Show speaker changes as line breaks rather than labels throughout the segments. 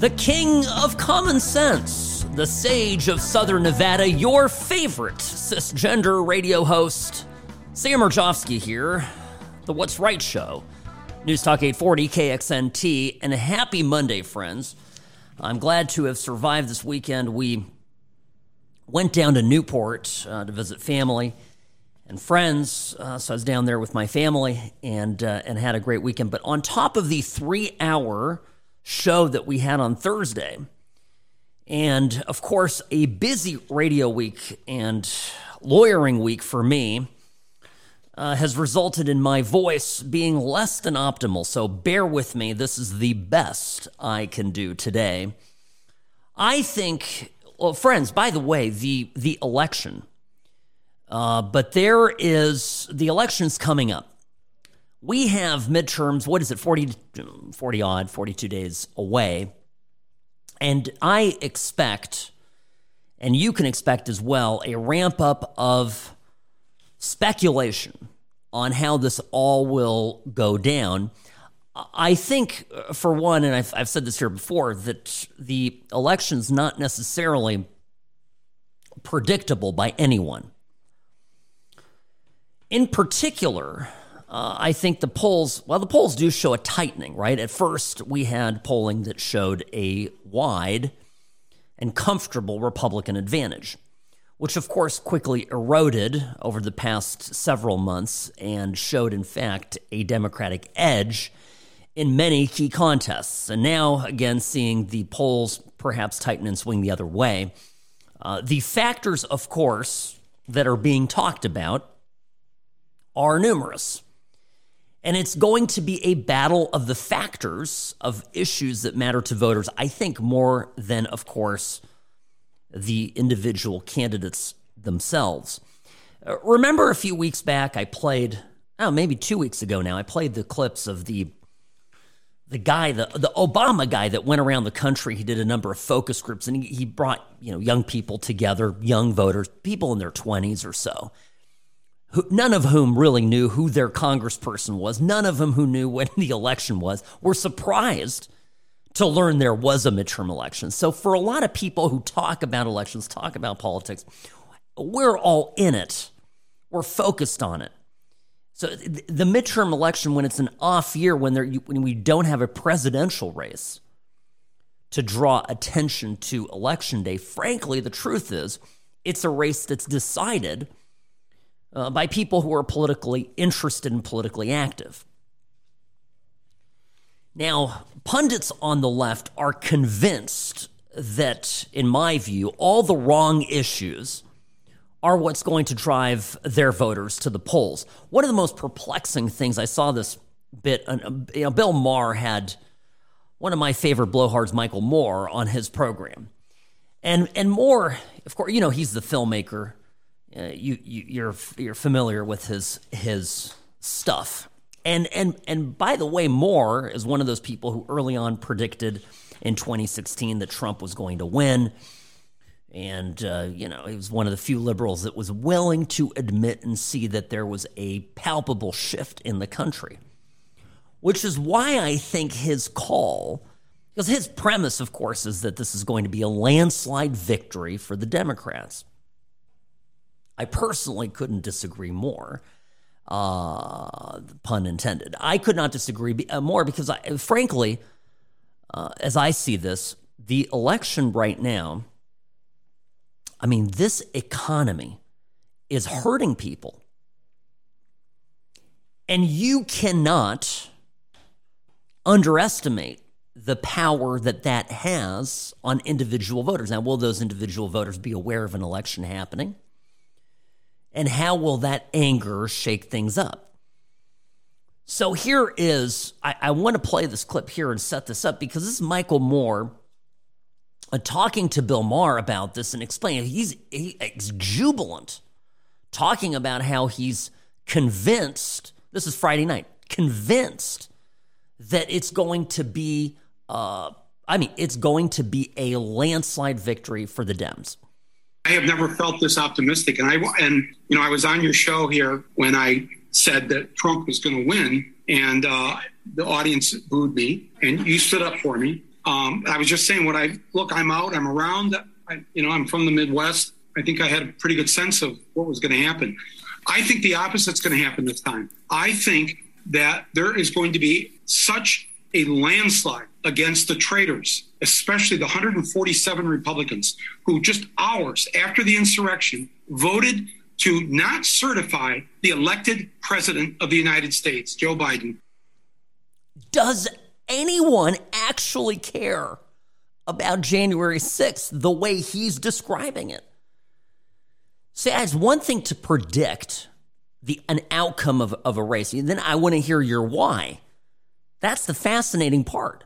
The king of common sense, the sage of southern Nevada, your favorite cisgender radio host, Sam Mirejovsky here, the What's Right Show, News Talk 840 KXNT, and happy Monday, friends. I'm glad to have survived this weekend. We went down to Newport uh, to visit family and friends. Uh, so I was down there with my family and uh, and had a great weekend. But on top of the three hour show that we had on Thursday, and of course a busy radio week and lawyering week for me. Uh, has resulted in my voice being less than optimal. So bear with me. This is the best I can do today. I think, well, friends, by the way, the, the election, uh, but there is, the election's coming up. We have midterms, what is it, 40, 40 odd, 42 days away. And I expect, and you can expect as well, a ramp up of speculation on how this all will go down. I think, uh, for one, and I've, I've said this here before, that the election's not necessarily predictable by anyone. In particular, uh, I think the polls, well, the polls do show a tightening, right? At first, we had polling that showed a wide and comfortable Republican advantage which of course quickly eroded over the past several months and showed, in fact, a Democratic edge in many key contests. And now, again, seeing the polls perhaps tighten and swing the other way. Uh, the factors, of course, that are being talked about are numerous. And it's going to be a battle of the factors of issues that matter to voters, I think, more than, of course, the individual candidates themselves. Uh, remember a few weeks back, I played, oh, maybe two weeks ago now, I played the clips of the the guy, the, the Obama guy that went around the country. He did a number of focus groups and he, he brought, you know, young people together, young voters, people in their 20s or so. Who, none of whom really knew who their congressperson was. None of them who knew when the election was were surprised to learn there was a midterm election. So, for a lot of people who talk about elections, talk about politics, we're all in it. We're focused on it. So, the midterm election, when it's an off year, when, there, when we don't have a presidential race to draw attention to election day, frankly, the truth is it's a race that's decided uh, by people who are politically interested and politically active. Now, pundits on the left are convinced that, in my view, all the wrong issues are what's going to drive their voters to the polls. One of the most perplexing things I saw this bit, you know, Bill Maher had one of my favorite blowhards, Michael Moore, on his program, and and Moore, of course, you know he's the filmmaker. Uh, you, you you're you're familiar with his his stuff, and and and by the way, Moore is one of those people who early on predicted in 2016 that Trump was going to win. And, uh, you know, he was one of the few liberals that was willing to admit and see that there was a palpable shift in the country, which is why I think his call, because his premise, of course, is that this is going to be a landslide victory for the Democrats. I personally couldn't disagree more uh, pun intended. I could not disagree uh, more because, I, frankly, uh, as I see this, the election right now, I mean, this economy is hurting people. And you cannot underestimate the power that that has on individual voters. Now, will those individual voters be aware of an election happening? And how will that anger shake things up? So here is, I, I want to play this clip here and set this up because this is Michael Moore uh, talking to Bill Maher about this and explaining. He's, he, he's jubilant, talking about how he's convinced, this is Friday night, convinced that it's going to be, uh, I mean, it's going to be a landslide victory for the Dems
I have never felt this optimistic. And I and you know I was on your show here when I said that Trump was going to win, and uh, the audience booed me, and you stood up for me. Um, I was just saying what I look. I'm out. I'm around. I, you know, I'm from the Midwest. I think I had a pretty good sense of what was going to happen. I think the opposite's going to happen this time. I think that there is going to be such a landslide against the traitors, especially the 147 Republicans who just hours after the insurrection voted to not certify the elected president of the United States, Joe Biden.
Does anyone actually care about January 6th the way he's describing it? See, it's one thing to predict the an outcome of, of a race. and Then I want to hear your why. That's the fascinating part.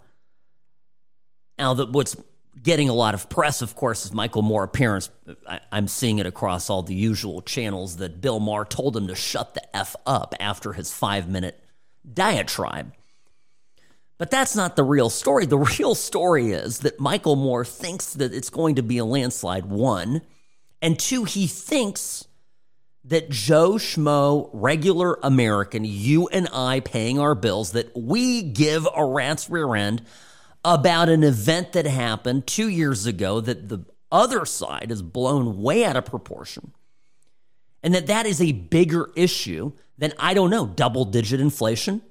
Now, that what's getting a lot of press, of course, is Michael Moore appearance. I, am seeing it across all the usual channels that Bill Maher told him to shut the F up after his five minute diatribe. But that's not the real story. The real story is that Michael Moore thinks that it's going to be a landslide, one. And two, he thinks that Joe Schmo, regular American, you and I paying our bills, that we give a rat's rear end about an event that happened two years ago that the other side is blown way out of proportion. And that that is a bigger issue than, I don't know, double digit inflation,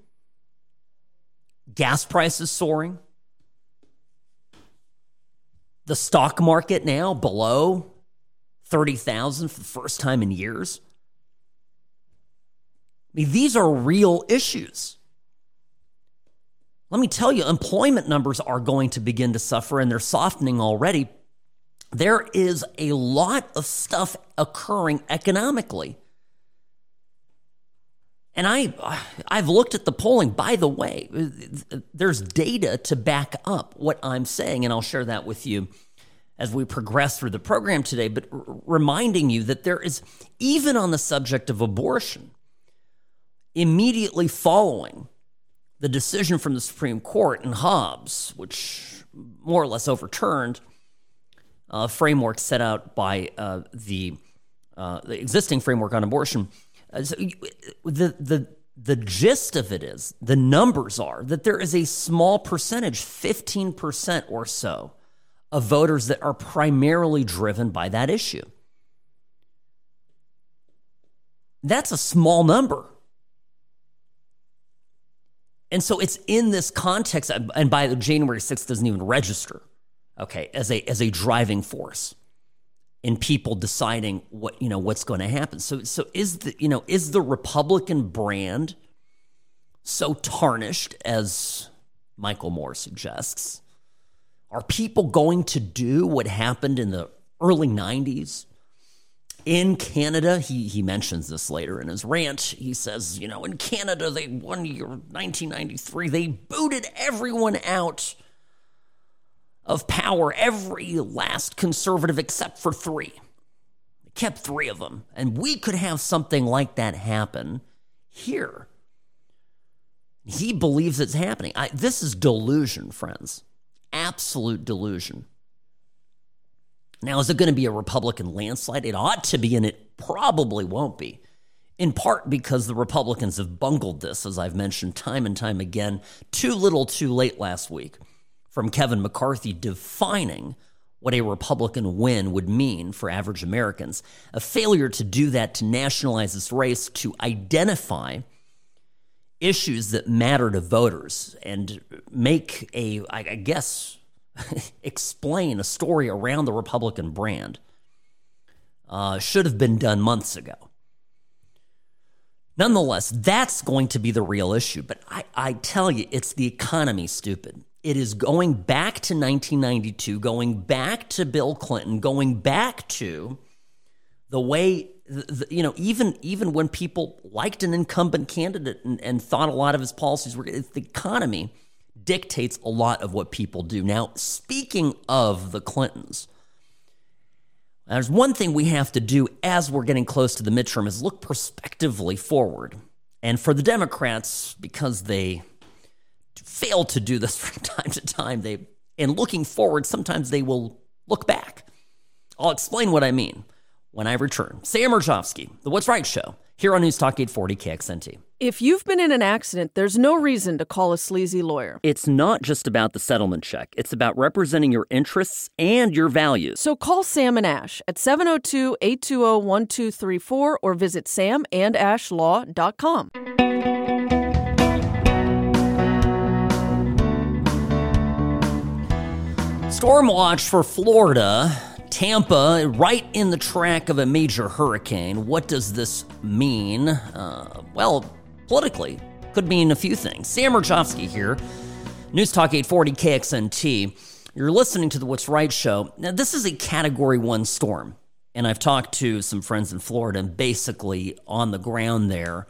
gas prices soaring, the stock market now below 30,000 for the first time in years. I mean, these are real issues. Let me tell you, employment numbers are going to begin to suffer and they're softening already. There is a lot of stuff occurring economically. And I I've looked at the polling by the way. There's data to back up what I'm saying and I'll share that with you as we progress through the program today, but reminding you that there is, even on the subject of abortion, immediately following the decision from the Supreme Court in Dobbs, which more or less overturned a framework set out by uh, the, uh, the existing framework on abortion. Uh, so the, the, the gist of it is the numbers are that there is a small percentage, 15% or so, of voters that are primarily driven by that issue. That's a small number. And so it's in this context, uh, and by January 6th doesn't even register, okay, as a as a driving force in people deciding what you know what's going to happen. So so is the you know is the Republican brand so tarnished as Michael Moore suggests? Are people going to do what happened in the early 90s? In Canada, he, he mentions this later in his rant. He says, you know, in Canada, they one year, 1993, they booted everyone out of power, every last conservative except for three. They kept three of them. And we could have something like that happen here. He believes it's happening. I, this is delusion, friends absolute delusion. Now, is it going to be a Republican landslide? It ought to be, and it probably won't be. In part because the Republicans have bungled this, as I've mentioned time and time again, too little too late last week, from Kevin McCarthy defining what a Republican win would mean for average Americans. A failure to do that, to nationalize this race, to identify issues that matter to voters and make a, I guess, explain a story around the Republican brand uh, should have been done months ago. Nonetheless, that's going to be the real issue. But I, I tell you, it's the economy, stupid. It is going back to 1992, going back to Bill Clinton, going back to the way the, you know, even even when people liked an incumbent candidate and, and thought a lot of his policies were, it's the economy dictates a lot of what people do. Now, speaking of the Clintons, there's one thing we have to do as we're getting close to the midterm is look prospectively forward. And for the Democrats, because they fail to do this from time to time, they in looking forward, sometimes they will look back I'll explain what I mean when I return. Sam Mirejovsky, The What's Right Show, here on News Talk 840 KXNT.
If you've been in an accident, there's no reason to call a sleazy lawyer.
It's not just about the settlement check, it's about representing your interests and your values.
So call Sam and Ash at 702 820 1234 or visit samandashlaw.com.
Storm watch for Florida. Tampa, right in the track of a major hurricane. What does this mean? Uh, well, politically, could mean a few things. Sam Mirejovsky here, News Talk 840 KXNT. You're listening to the What's Right show. Now, this is a Category 1 storm, and I've talked to some friends in Florida, and basically on the ground there,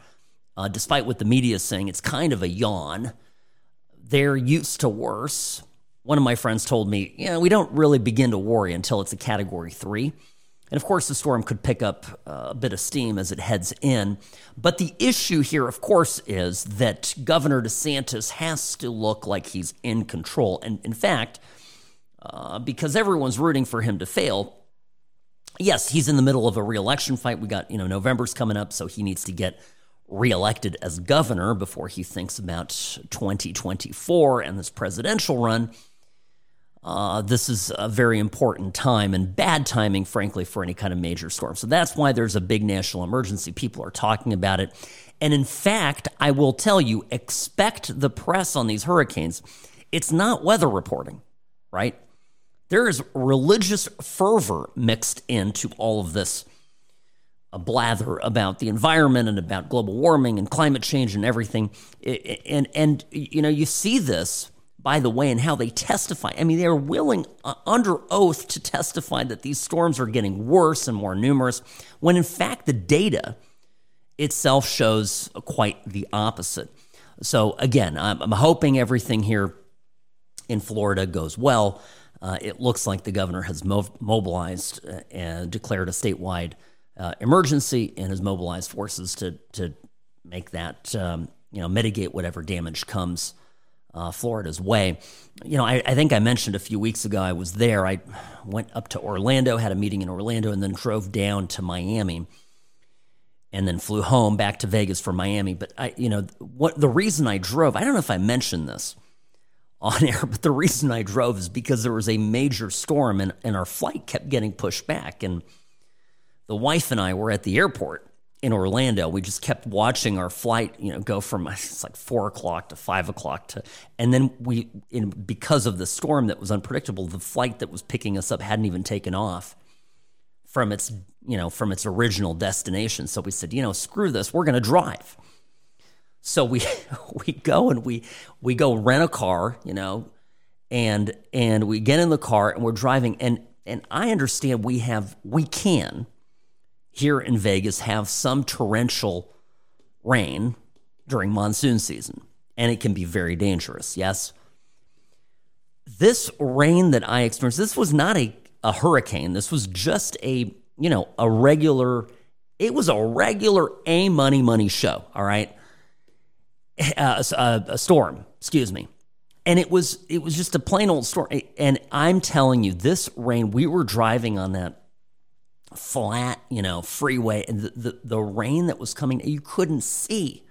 uh, despite what the media is saying, it's kind of a yawn. They're used to worse. One of my friends told me, yeah, we don't really begin to worry until it's a Category 3. And of course, the storm could pick up uh, a bit of steam as it heads in. But the issue here, of course, is that Governor DeSantis has to look like he's in control. And in fact, uh, because everyone's rooting for him to fail, yes, he's in the middle of a reelection fight. We got, you know, November's coming up, so he needs to get reelected as governor before he thinks about 2024 and this presidential run. Uh, this is a very important time and bad timing, frankly, for any kind of major storm. So that's why there's a big national emergency. People are talking about it. And in fact, I will tell you expect the press on these hurricanes. It's not weather reporting, right? There is religious fervor mixed into all of this a blather about the environment and about global warming and climate change and everything. And, and you know, you see this by the way, and how they testify. I mean, they are willing uh, under oath to testify that these storms are getting worse and more numerous, when in fact the data itself shows quite the opposite. So, again, I'm, I'm hoping everything here in Florida goes well. Uh, it looks like the governor has mobilized uh, and declared a statewide uh, emergency and has mobilized forces to to make that um, you know mitigate whatever damage comes uh, Florida's way. You know, I, I, think I mentioned a few weeks ago I was there. I went up to Orlando, had a meeting in Orlando, and then drove down to Miami, and then flew home back to Vegas for Miami. But I, you know, what the reason I drove, I don't know if I mentioned this on air, but the reason I drove is because there was a major storm and, and our flight kept getting pushed back. And the wife and I were at the airport in Orlando, we just kept watching our flight, you know, go from it's like four o'clock to five o'clock to, and then we, in, because of the storm that was unpredictable, the flight that was picking us up hadn't even taken off from its, you know, from its original destination. So we said, you know, screw this, we're going to drive. So we we go and we we go rent a car, you know, and and we get in the car and we're driving and and I understand we have we can here in Vegas have some torrential rain during monsoon season, and it can be very dangerous. Yes. This rain that I experienced, this was not a, a hurricane. This was just a, you know, a regular, it was a regular A money money show. All right. Uh, a, a storm, excuse me. And it was, it was just a plain old storm. And I'm telling you, this rain, we were driving on that flat, you know, freeway, and the, the, the rain that was coming, you couldn't see.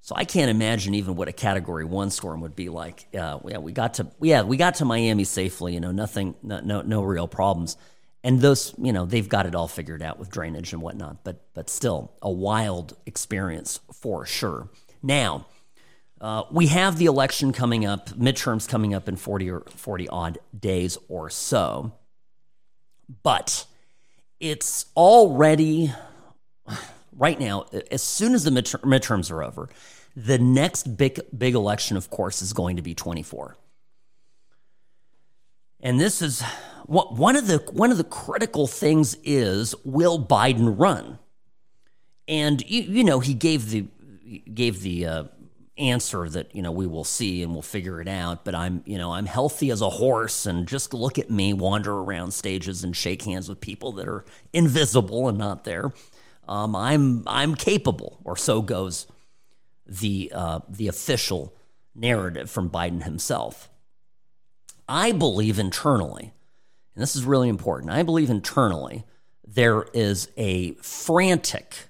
So I can't imagine even what a Category One storm would be like. Uh, yeah, we got to yeah we got to Miami safely. You know, nothing, no, no, no real problems. And those, you know, they've got it all figured out with drainage and whatnot. But but still, a wild experience for sure. Now, uh, we have the election coming up, midterms coming up in forty or forty odd days or so. But it's already, right now, as soon as the midterms are over, the next big, big election, of course, is going to be 24. And this is one of the one of the critical things is will Biden run? And you, you know he gave the gave the uh, answer that you know we will see and we'll figure it out but i'm you know i'm healthy as a horse and just look at me wander around stages and shake hands with people that are invisible and not there. Um, i'm i'm capable or so goes the uh, the official narrative from biden himself. I believe internally and this is really important, I believe internally there is a frantic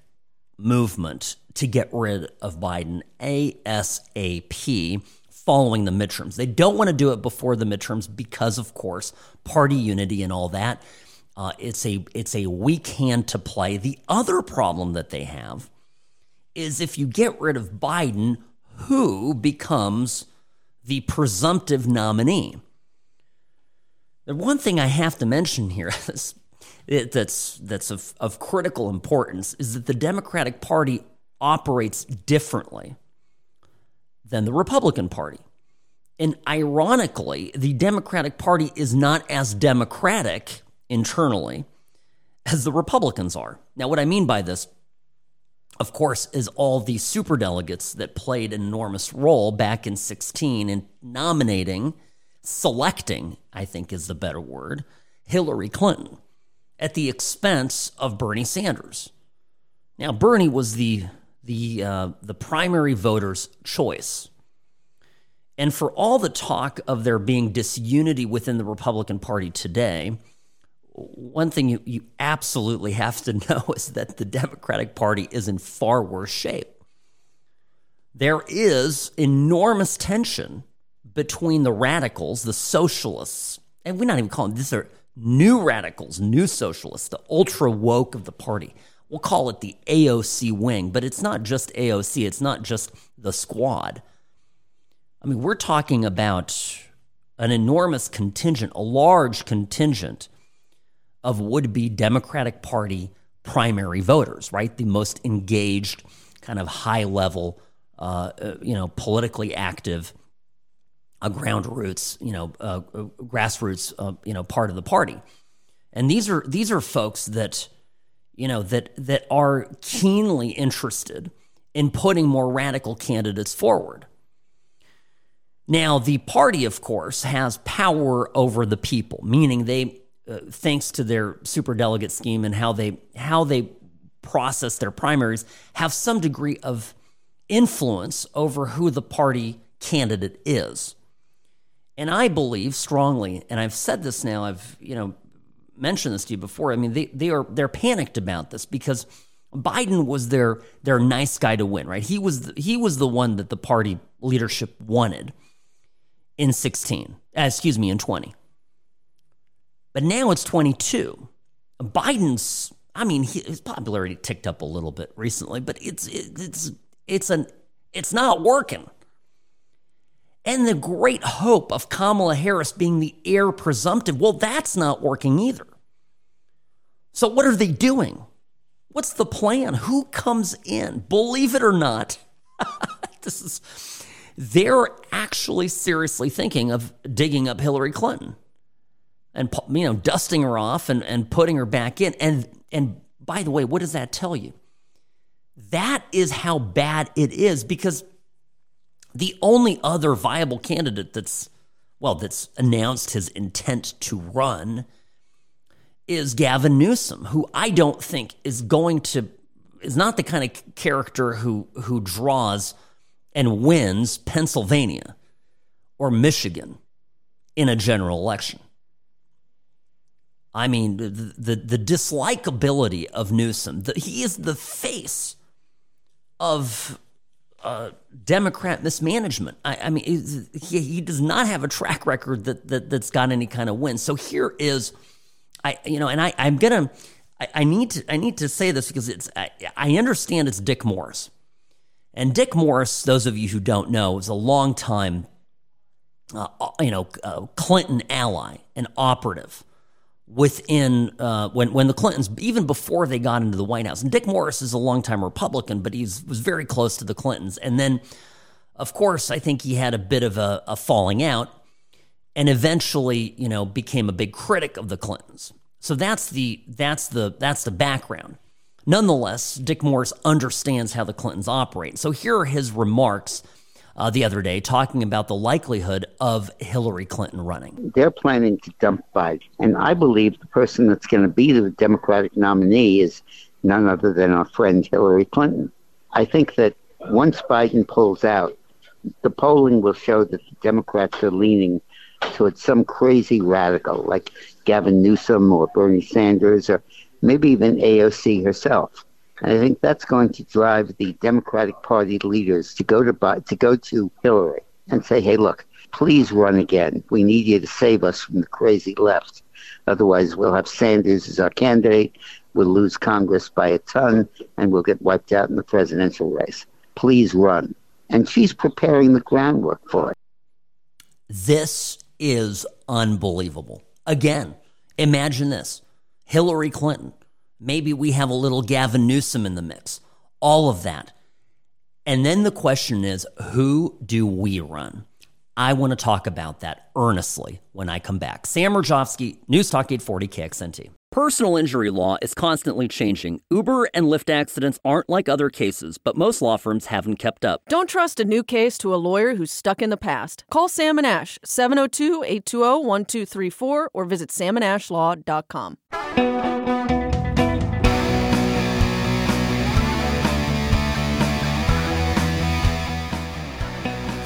movement to get rid of Biden ASAP following the midterms. They don't want to do it before the midterms because, of course, party unity and all that. Uh, it's a it's a weak hand to play. The other problem that they have is if you get rid of Biden, who becomes the presumptive nominee? The one thing I have to mention here is, that's that's of, of critical importance is that the Democratic Party operates differently than the Republican Party. And ironically, the Democratic Party is not as democratic internally as the Republicans are. Now, what I mean by this, of course, is all these superdelegates that played an enormous role back in 16 in nominating, selecting, I think is the better word, Hillary Clinton at the expense of Bernie Sanders. Now, Bernie was the the uh, the primary voter's choice. And for all the talk of there being disunity within the Republican Party today, one thing you, you absolutely have to know is that the Democratic Party is in far worse shape. There is enormous tension between the radicals, the socialists, and we're not even calling these are new radicals, new socialists, the ultra woke of the party we'll call it the AOC wing, but it's not just AOC, it's not just the squad. I mean, we're talking about an enormous contingent, a large contingent of would be Democratic Party primary voters, right? The most engaged, kind of high level, uh, uh you know, politically active, uh, ground roots, you know, uh, grassroots, uh, you know, part of the party. And these are these are folks that you know, that that are keenly interested in putting more radical candidates forward. Now, the party, of course, has power over the people, meaning they, uh, thanks to their super delegate scheme and how they how they process their primaries, have some degree of influence over who the party candidate is. And I believe strongly, and I've said this now, I've you know mentioned this to you before. I mean, they, they are they're panicked about this because Biden was their their nice guy to win, right? He was the, he was the one that the party leadership wanted in 16. Uh, excuse me, in 20. But now it's 22. Biden's I mean, he, his popularity ticked up a little bit recently, but it's it, it's it's an it's not working. And the great hope of Kamala Harris being the heir presumptive, well, that's not working either. So, what are they doing? What's the plan? Who comes in? Believe it or not, this is they're actually seriously thinking of digging up Hillary Clinton and you know dusting her off and, and putting her back in. And and by the way, what does that tell you? That is how bad it is because the only other viable candidate that's, well, that's announced his intent to run is Gavin Newsom, who I don't think is going to, is not the kind of character who, who draws and wins Pennsylvania or Michigan in a general election. I mean, the, the, the dislikability of Newsom, the, he is the face of uh, Democrat mismanagement. I, I mean, he, he, does not have a track record that, that that's got any kind of win. So here is, I you know, and I I'm gonna I, I need to I need to say this because it's I, I understand it's Dick Morris, and Dick Morris. Those of you who don't know, was a long time, uh, you know, uh, Clinton ally, an operative within uh, when when the Clintons, even before they got into the White House. And Dick Morris is a longtime Republican, but he was very close to the Clintons. And then, of course, I think he had a bit of a, a falling out, and eventually, you know, became a big critic of the Clintons. So that's the that's the that's the background. Nonetheless, Dick Morris understands how the Clintons operate. So here are his remarks uh, the other day talking about the likelihood of Hillary Clinton running.
They're planning to dump Biden. And I believe the person that's going to be the Democratic nominee is none other than our friend Hillary Clinton. I think that once Biden pulls out, the polling will show that the Democrats are leaning towards some crazy radical, like Gavin Newsom or Bernie Sanders or maybe even AOC herself. And I think that's going to drive the Democratic Party leaders to go to to go to Hillary and say, "Hey, look, please run again. We need you to save us from the crazy left. Otherwise, we'll have Sanders as our candidate. We'll lose Congress by a ton, and we'll get wiped out in the presidential race. Please run." And she's preparing the groundwork for it.
This is unbelievable. Again, imagine this Hillary Clinton. Maybe we have a little Gavin Newsom in the mix. All of that. And then the question is who do we run? I want to talk about that earnestly when I come back. Sam Mirejovsky, News Talk 840 KXNT. Personal injury law is constantly changing. Uber and Lyft accidents aren't like other cases, but most law firms haven't kept up.
Don't trust a new case to a lawyer who's stuck in the past. Call Sam and Ash, 702 820 1234, or visit samandashlaw.com.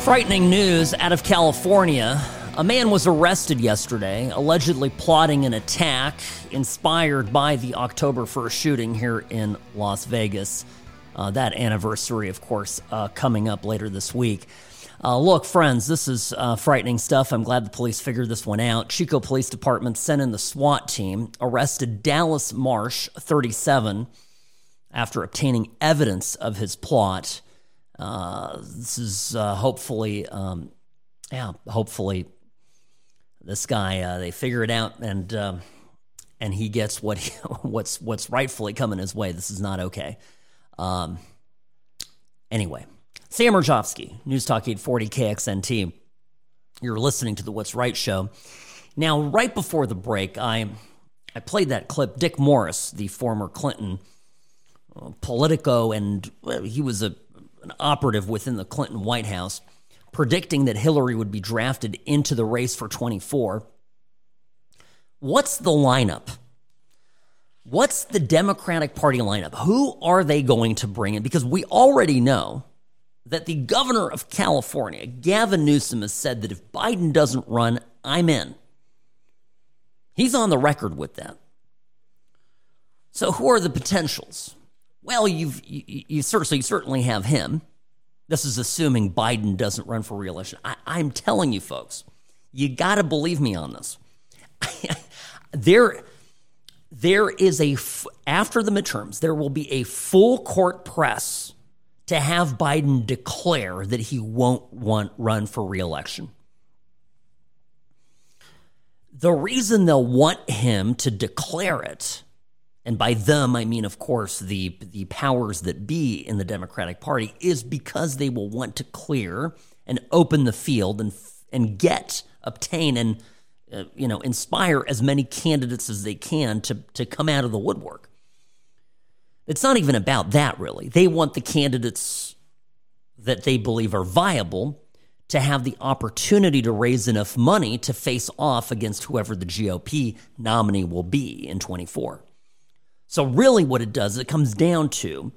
Frightening news out of California. A man was arrested yesterday, allegedly plotting an attack inspired by the October 1st shooting here in Las Vegas. Uh, that anniversary, of course, uh, coming up later this week. Uh, look, friends, this is uh, frightening stuff. I'm glad the police figured this one out. Chico Police Department sent in the SWAT team, arrested Dallas Marsh, 37, after obtaining evidence of his plot. Uh, this is uh, hopefully, um, yeah, hopefully this guy uh, they figure it out and um, and he gets what he, what's what's rightfully coming his way. This is not okay. Um, anyway, Sam Mirejovsky, News Talk 840 KXNT. You're listening to the What's Right show. Now, right before the break, I I played that clip. Dick Morris, the former Clinton uh, Politico, and well, he was a, an operative within the Clinton White House predicting that Hillary would be drafted into the race for 24. What's the lineup? What's the Democratic Party lineup? Who are they going to bring in? Because we already know that the governor of California, Gavin Newsom, has said that if Biden doesn't run, I'm in. He's on the record with that. So, who are the potentials? Well, you've, you, you, certainly, certainly have him. This is assuming Biden doesn't run for reelection. I, I'm telling you, folks, you got to believe me on this. there, there is a after the midterms, there will be a full court press to have Biden declare that he won't want run for reelection. The reason they'll want him to declare it and by them I mean, of course, the the powers that be in the Democratic Party, is because they will want to clear and open the field and and get obtain and uh, you know inspire as many candidates as they can to to come out of the woodwork. It's not even about that really. They want the candidates that they believe are viable to have the opportunity to raise enough money to face off against whoever the GOP nominee will be in 24. So, really, what it does, is it comes down to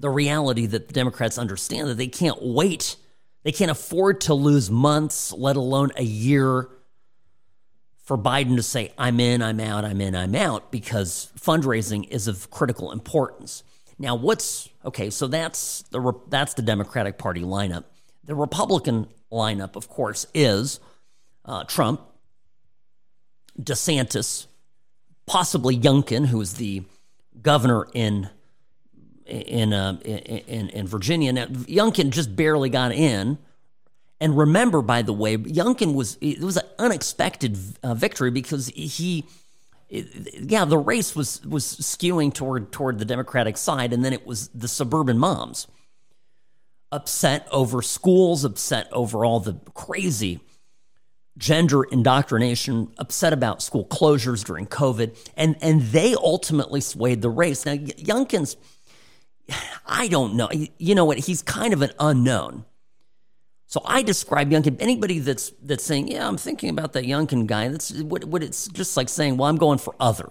the reality that the Democrats understand that they can't wait. They can't afford to lose months, let alone a year, for Biden to say, I'm in, I'm out, I'm in, I'm out, because fundraising is of critical importance. Now, what's okay? So that's the that's the Democratic Party lineup. The Republican lineup, of course, is uh, Trump, DeSantis, possibly Youngkin, was the governor in in uh, in, in Virginia. Now, Youngkin just barely got in. And remember, by the way, Youngkin was it was an unexpected uh, victory because he, yeah, the race was was skewing toward toward the Democratic side, and then it was the suburban moms upset over schools, upset over all the crazy gender indoctrination, upset about school closures during COVID, and and they ultimately swayed the race. Now Youngkin's, I don't know. You know what? He's kind of an unknown. So I describe Youngkin. Anybody that's that's saying, "Yeah, I'm thinking about that Youngkin guy," that's what, what it's just like saying, "Well, I'm going for other,"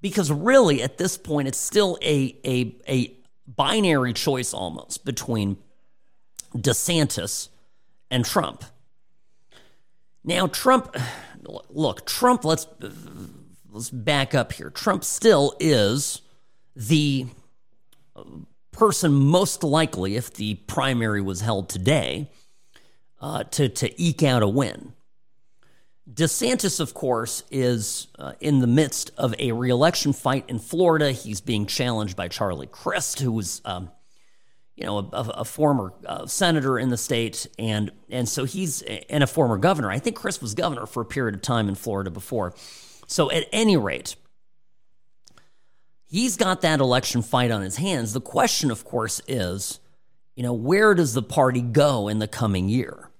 because really at this point it's still a a a binary choice almost between DeSantis and Trump. Now, Trump, look, Trump. Let's let's back up here. Trump still is the person most likely, if the primary was held today, uh, to to eke out a win. DeSantis, of course, is uh, in the midst of a reelection fight in Florida. He's being challenged by Charlie Crist, who was, um, you know, a, a former uh, senator in the state, and and so he's and a former governor. I think Crist was governor for a period of time in Florida before. So at any rate, he's got that election fight on his hands. The question, of course, is, you know, where does the party go in the coming year?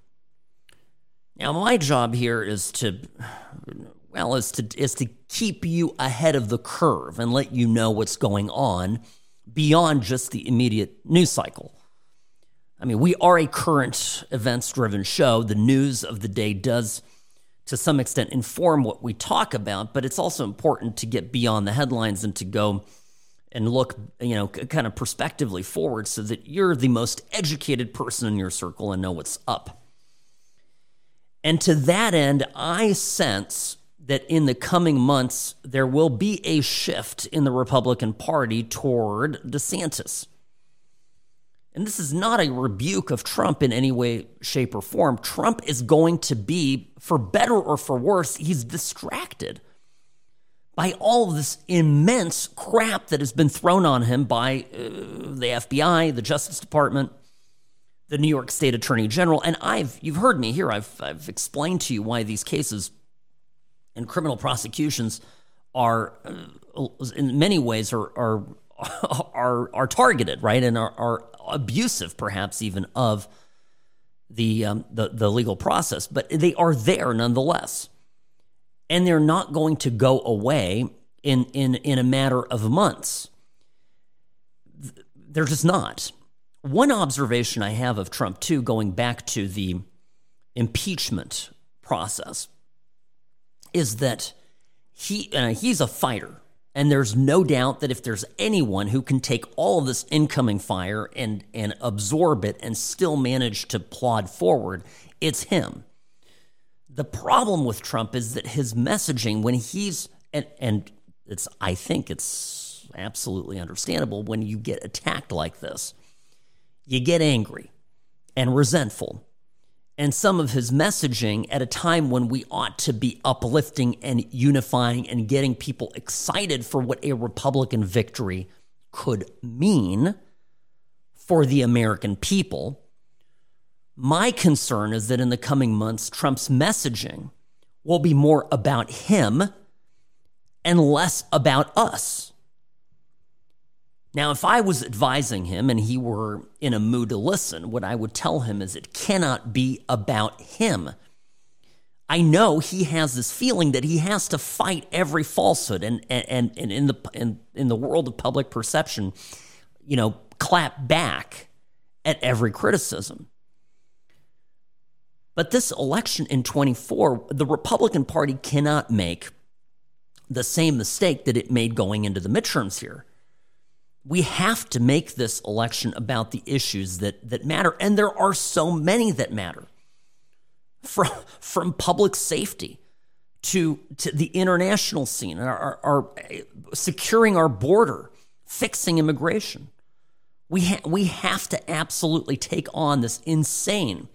Now, my job here is to, well, is to is to keep you ahead of the curve and let you know what's going on beyond just the immediate news cycle. I mean, we are a current events driven show. The news of the day does, to some extent, inform what we talk about, but it's also important to get beyond the headlines and to go and look, you know, kind of prospectively forward so that you're the most educated person in your circle and know what's up. And to that end, I sense that in the coming months, there will be a shift in the Republican Party toward DeSantis. And this is not a rebuke of Trump in any way, shape, or form. Trump is going to be, for better or for worse, he's distracted by all this immense crap that has been thrown on him by uh, the FBI, the Justice Department, the New York State Attorney General. And I've, you've heard me here, I've, I've explained to you why these cases and criminal prosecutions are, uh, in many ways, are, are, are, are targeted, right? And are, are abusive, perhaps even, of the, um, the, the legal process. But they are there nonetheless. And they're not going to go away in, in, in a matter of months. They're just not. One observation I have of Trump, too, going back to the impeachment process, is that he uh, he's a fighter, and there's no doubt that if there's anyone who can take all of this incoming fire and and absorb it and still manage to plod forward, it's him. The problem with Trump is that his messaging, when he's and and it's I think it's absolutely understandable when you get attacked like this you get angry and resentful. And some of his messaging at a time when we ought to be uplifting and unifying and getting people excited for what a Republican victory could mean for the American people. My concern is that in the coming months, Trump's messaging will be more about him and less about us. Now, if I was advising him and he were in a mood to listen, what I would tell him is it cannot be about him. I know he has this feeling that he has to fight every falsehood and, and, and in, the, in, in the world of public perception, you know, clap back at every criticism. But this election in 24, the Republican Party cannot make the same mistake that it made going into the midterms here we have to make this election about the issues that, that matter. And there are so many that matter from, from public safety to, to the international scene, our, our, securing our border, fixing immigration. We, ha- we have to absolutely take on this insane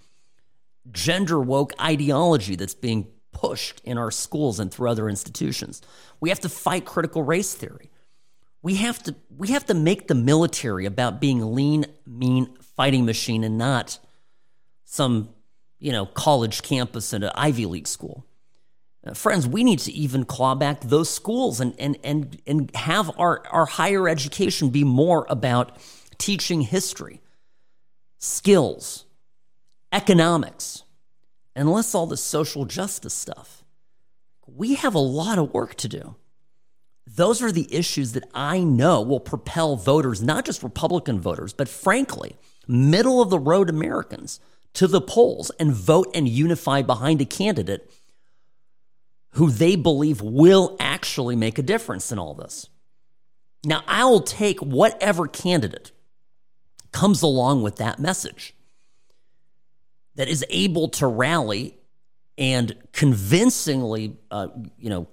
gender woke ideology that's being pushed in our schools and through other institutions. We have to fight critical race theory we have to we have to make the military about being lean, mean fighting machine and not some you know college campus at an Ivy League school. Uh, friends, we need to even claw back those schools and and and and have our our higher education be more about teaching history, skills, economics, and less all the social justice stuff. We have a lot of work to do. Those are the issues that I know will propel voters, not just Republican voters, but frankly, middle of the road Americans to the polls and vote and unify behind a candidate who they believe will actually make a difference in all this. Now, I will take whatever candidate comes along with that message that is able to rally and convincingly, uh, you know,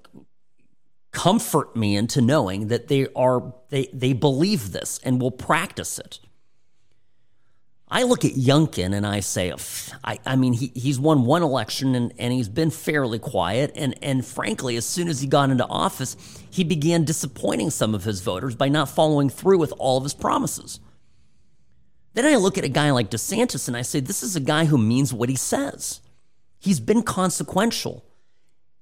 comfort me into knowing that they are they they believe this and will practice it. I look at Youngkin and I say, I, I mean, he, he's won one election and, and he's been fairly quiet. And, and frankly, as soon as he got into office, he began disappointing some of his voters by not following through with all of his promises. Then I look at a guy like DeSantis and I say, this is a guy who means what he says. He's been consequential.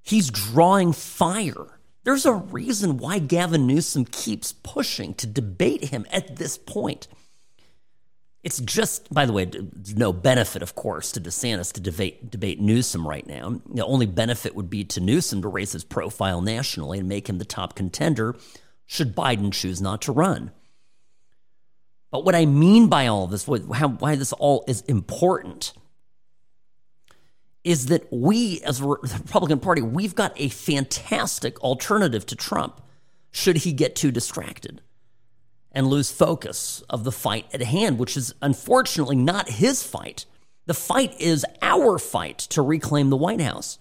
He's drawing fire. There's a reason why Gavin Newsom keeps pushing to debate him at this point. It's just, by the way, no benefit, of course, to DeSantis to debate, debate Newsom right now. The only benefit would be to Newsom to raise his profile nationally and make him the top contender should Biden choose not to run. But what I mean by all this, why this all is important, is that we, as the Republican Party, we've got a fantastic alternative to Trump should he get too distracted and lose focus of the fight at hand, which is unfortunately not his fight. The fight is our fight to reclaim the White House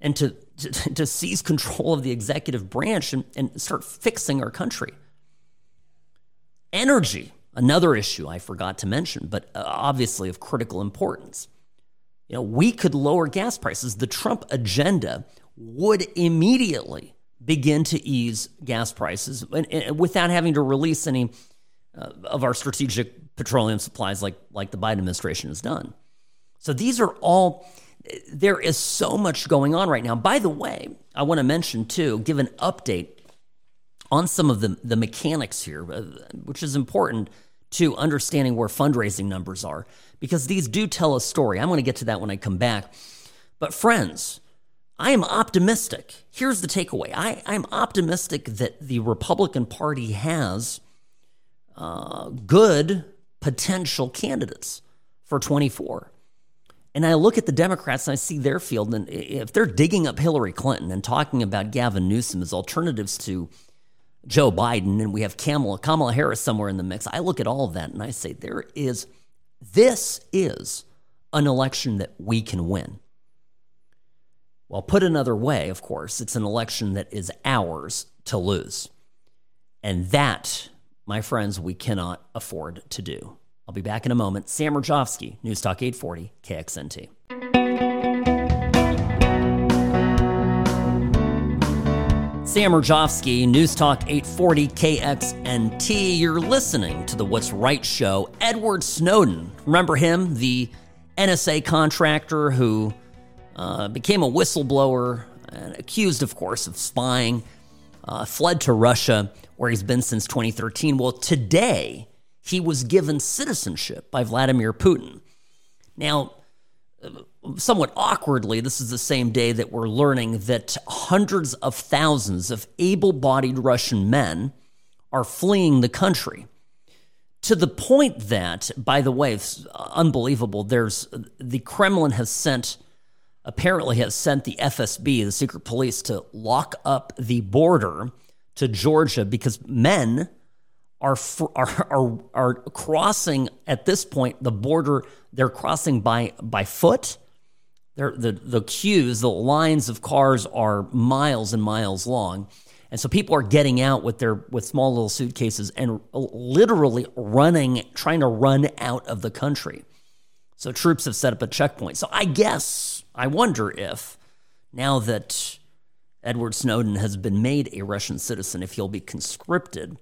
and to, to, to seize control of the executive branch and, and start fixing our country. Energy, another issue I forgot to mention, but uh, obviously of critical importance. You know, we could lower gas prices. The Trump agenda would immediately begin to ease gas prices without having to release any uh, of our strategic petroleum supplies like, like the Biden administration has done. So these are all, there is so much going on right now. By the way, I want to mention too, give an update on some of the, the mechanics here, uh, which is important to understanding where fundraising numbers are, because these do tell a story. I'm going to get to that when I come back. But, friends, I am optimistic. Here's the takeaway I, I'm optimistic that the Republican Party has uh, good potential candidates for 24. And I look at the Democrats and I see their field, and if they're digging up Hillary Clinton and talking about Gavin Newsom as alternatives to Joe Biden, and we have Kamala, Kamala Harris somewhere in the mix, I look at all of that and I say, there is, this is an election that we can win. Well, put another way, of course, it's an election that is ours to lose. And that, my friends, we cannot afford to do. I'll be back in a moment. Sam Mirejovsky, News Talk 840, KXNT. Sam Mirejovsky, News Talk 840 KXNT. You're listening to the What's Right show. Edward Snowden, remember him, the NSA contractor who uh, became a whistleblower, and accused, of course, of spying, uh, fled to Russia, where he's been since 2013. Well, today he was given citizenship by Vladimir Putin. Now, somewhat awkwardly, this is the same day that we're learning that hundreds of thousands of able bodied Russian men are fleeing the country. To the point that, by the way, it's unbelievable. There's the Kremlin has sent apparently has sent the FSB, the secret police, to lock up the border to Georgia because men are are are, are crossing at this point the border. They're crossing by by foot. They're, the the queues, the lines of cars are miles and miles long, and so people are getting out with their with small little suitcases and literally running, trying to run out of the country. So troops have set up a checkpoint. So I guess I wonder if now that Edward Snowden has been made a Russian citizen, if he'll be conscripted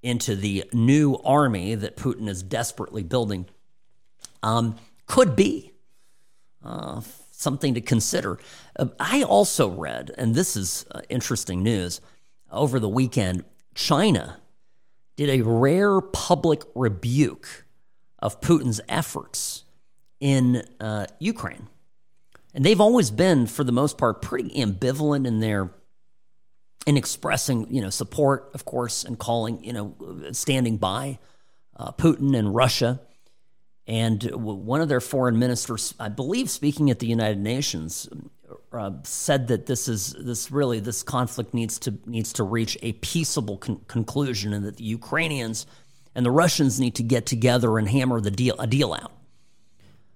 into the new army that Putin is desperately building, um, could be uh, something to consider. Uh, I also read, and this is uh, interesting news, over the weekend, China did a rare public rebuke of Putin's efforts in uh, Ukraine. And they've always been, for the most part, pretty ambivalent in their in expressing, you know, support, of course, and calling, you know, standing by uh, Putin and Russia. And one of their foreign ministers, I believe, speaking at the United Nations, uh, said that this is this really this conflict needs to needs to reach a peaceable con- conclusion, and that the Ukrainians and the Russians need to get together and hammer the deal a deal out.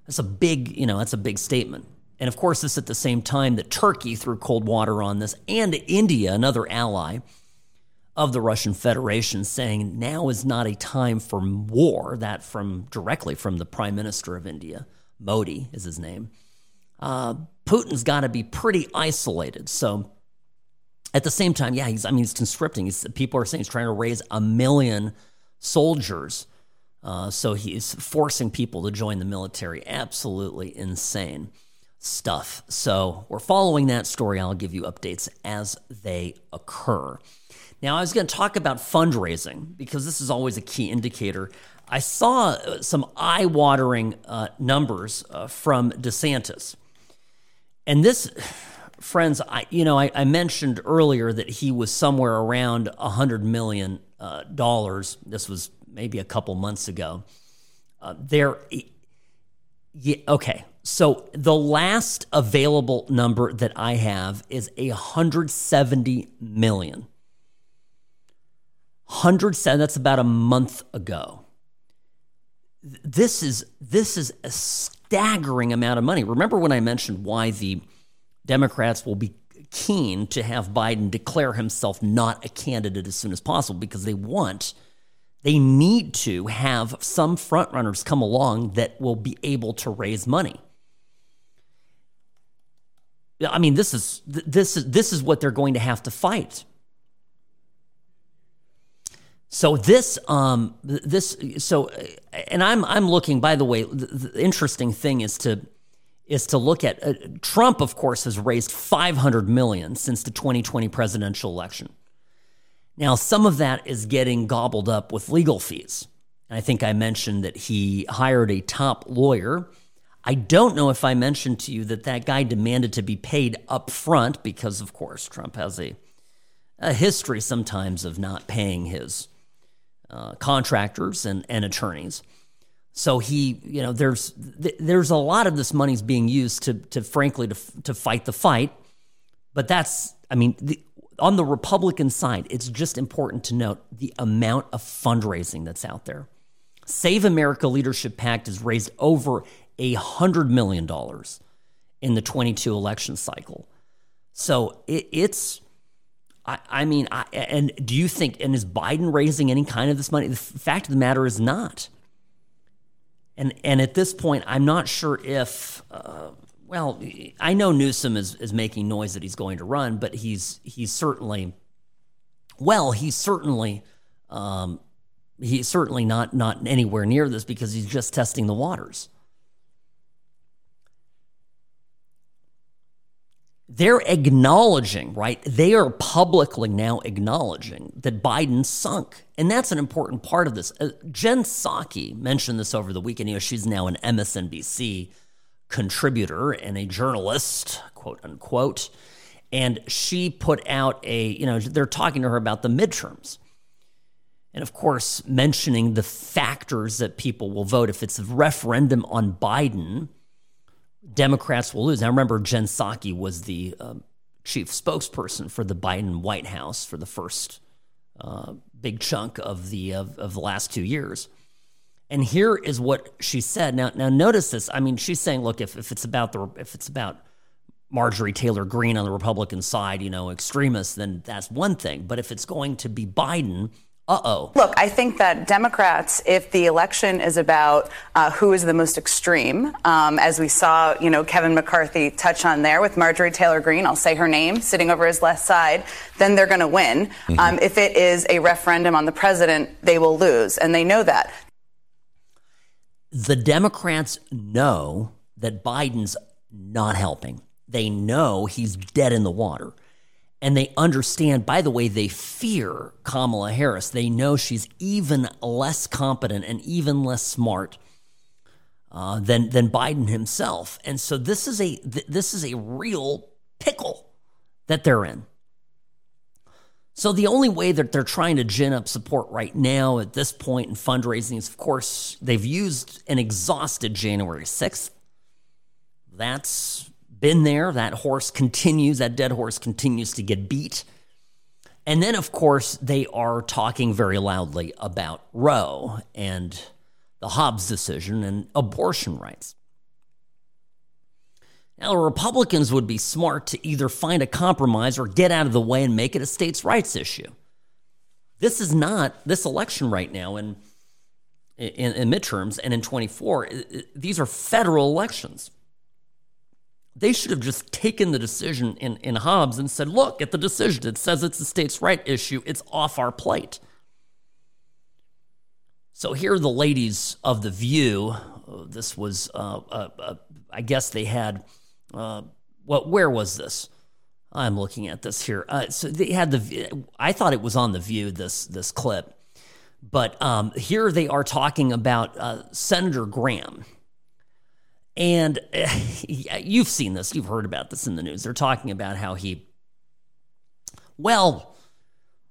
That's a big, you know, that's a big statement. And of course, this at the same time that Turkey threw cold water on this, and India, another ally of the Russian Federation, saying now is not a time for war. That from directly from the Prime Minister of India, Modi is his name. Uh, Putin's got to be pretty isolated. So at the same time, yeah, he's I mean he's conscripting. He's, people are saying he's trying to raise a million soldiers. Uh, so he's forcing people to join the military. Absolutely insane stuff. So we're following that story. I'll give you updates as they occur. Now, I was going to talk about fundraising because this is always a key indicator. I saw uh, some eye watering uh, numbers uh, from DeSantis. And this, friends, I, you know, I, I, mentioned earlier that he was somewhere around $100 million. Uh, this was maybe a couple months ago. Uh, there, yeah, okay. So the last available number that I have is a 170 million. 107 that's about a month ago. This is this is a staggering amount of money. Remember when I mentioned why the Democrats will be keen to have Biden declare himself not a candidate as soon as possible because they want they need to have some frontrunners come along that will be able to raise money. I mean, this is this is this is what they're going to have to fight. So this, um, this, so, and I'm I'm looking. By the way, the, the interesting thing is to is to look at uh, Trump. Of course, has raised 500 million since the 2020 presidential election. Now, some of that is getting gobbled up with legal fees. I think I mentioned that he hired a top lawyer. I don't know if I mentioned to you that that guy demanded to be paid up front because, of course, Trump has a, a history sometimes of not paying his uh, contractors and, and attorneys. So he, you know, there's there's a lot of this money's being used to to frankly to to fight the fight, but that's I mean the, on the Republican side, it's just important to note the amount of fundraising that's out there. Save America Leadership PAC has raised over a hundred million dollars in the 22 election cycle. So it, it's, I, I mean, I, and do you think, and is Biden raising any kind of this money? The fact of the matter is not. And and at this point, I'm not sure if. Uh, well, I know Newsom is, is making noise that he's going to run, but he's he's certainly well, he's certainly um, he's certainly not not anywhere near this because he's just testing the waters. They're acknowledging, right? They are publicly now acknowledging that Biden sunk. And that's an important part of this. Uh, Jen Psaki mentioned this over the weekend. You know, she's now an MSNBC contributor and a journalist, quote unquote. And she put out a, you know, they're talking to her about the midterms. And of course, mentioning the factors that people will vote. If it's a referendum on Biden, Democrats will lose. Now, remember, Jen Psaki was the um, chief spokesperson for the Biden White House for the first uh, big chunk of the of, of the last two years. And here is what she said. Now, now notice this. I mean, she's saying, look, if, if it's about the if it's about Marjorie Taylor Greene on the Republican side, you know, extremists, then that's one thing. But if it's going to be Biden, uh oh.
Look, I think that Democrats, if the election is about uh, who is the most extreme, um, as we saw, you know, Kevin McCarthy touch on there with Marjorie Taylor Greene, I'll say her name, sitting over his left side, then they're going to win. Mm-hmm. Um, if it is a referendum on the president, they will lose, and they know that
the Democrats know that Biden's not helping. They know he's dead in the water. And they understand, by the way, they fear Kamala Harris. They know she's even less competent and even less smart uh, than, than Biden himself. And so this is a this is a real pickle that they're in. So the only way that they're trying to gin up support right now at this point in fundraising is, of course, they've used and exhausted January 6th. That's been there. That horse continues, that dead horse continues to get beat. And then, of course, they are talking very loudly about Roe and the Dobbs decision and abortion rights. Now, the Republicans would be smart to either find a compromise or get out of the way and make it a states' rights issue. This is not this election right now in, in, in midterms and in 24. These are federal elections. They should have just taken the decision in, in Dobbs and said, look at the decision. It says it's a states' right issue. It's off our plate. So here are the ladies of The View. This was, uh, uh, uh, I guess they had, uh, what, where was this? I'm looking at this here. Uh, so they had the, I thought it was on The View, this, this clip. But um, here they are talking about uh, Senator Graham and eh, you've seen this, you've heard about this in the news. They're talking about how he, well,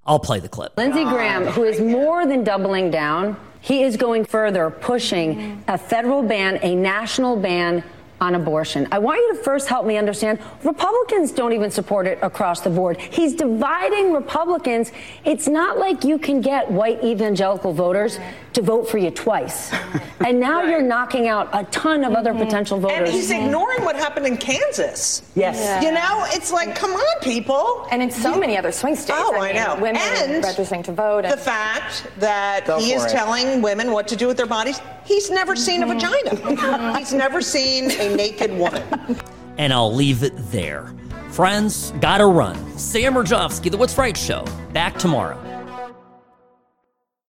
I'll play the clip.
Lindsey Graham, who is more than doubling down, he is going further, pushing a federal ban, a national ban on abortion. I want you to first help me understand Republicans don't even support it across the board. He's dividing Republicans. It's not like you can get white evangelical voters to vote for you twice. And now right. you're knocking out a ton of mm-hmm. other potential voters.
And he's ignoring what happened in Kansas.
Yes. Yeah.
You know, it's like, come on, people.
And in so you, many other swing states.
Oh, I, mean, I know.
Women
and
registering to vote. And
the fact that he is it. telling women what to do with their bodies. He's never seen mm-hmm. a vagina. Mm-hmm. he's never seen a naked woman.
And I'll leave it there. Friends, gotta run. Sam Mirejovsky, The What's Right Show, back tomorrow.